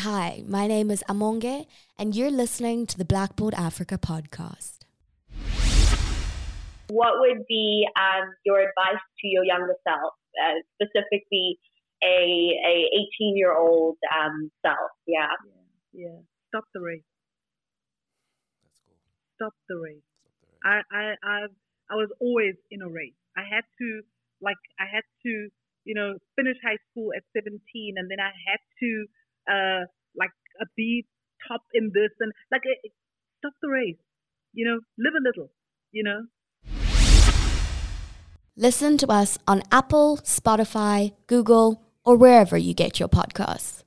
Hi, my name is Amonge, and you're listening to the Blackboard Africa podcast. What would be um, your advice to your younger self, uh, specifically a a 18 year old um, self? Yeah. yeah. Yeah. Stop the race. That's cool. Stop the race. Stop the I, I, I, I was always in a race. I had to, like, I had to, you know, finish high school at 17, and then I had to, uh, like, uh, be top in this, and like, it, it- stop the race. You know, live a little. You know. Listen to us on Apple, Spotify, Google, or wherever you get your podcasts.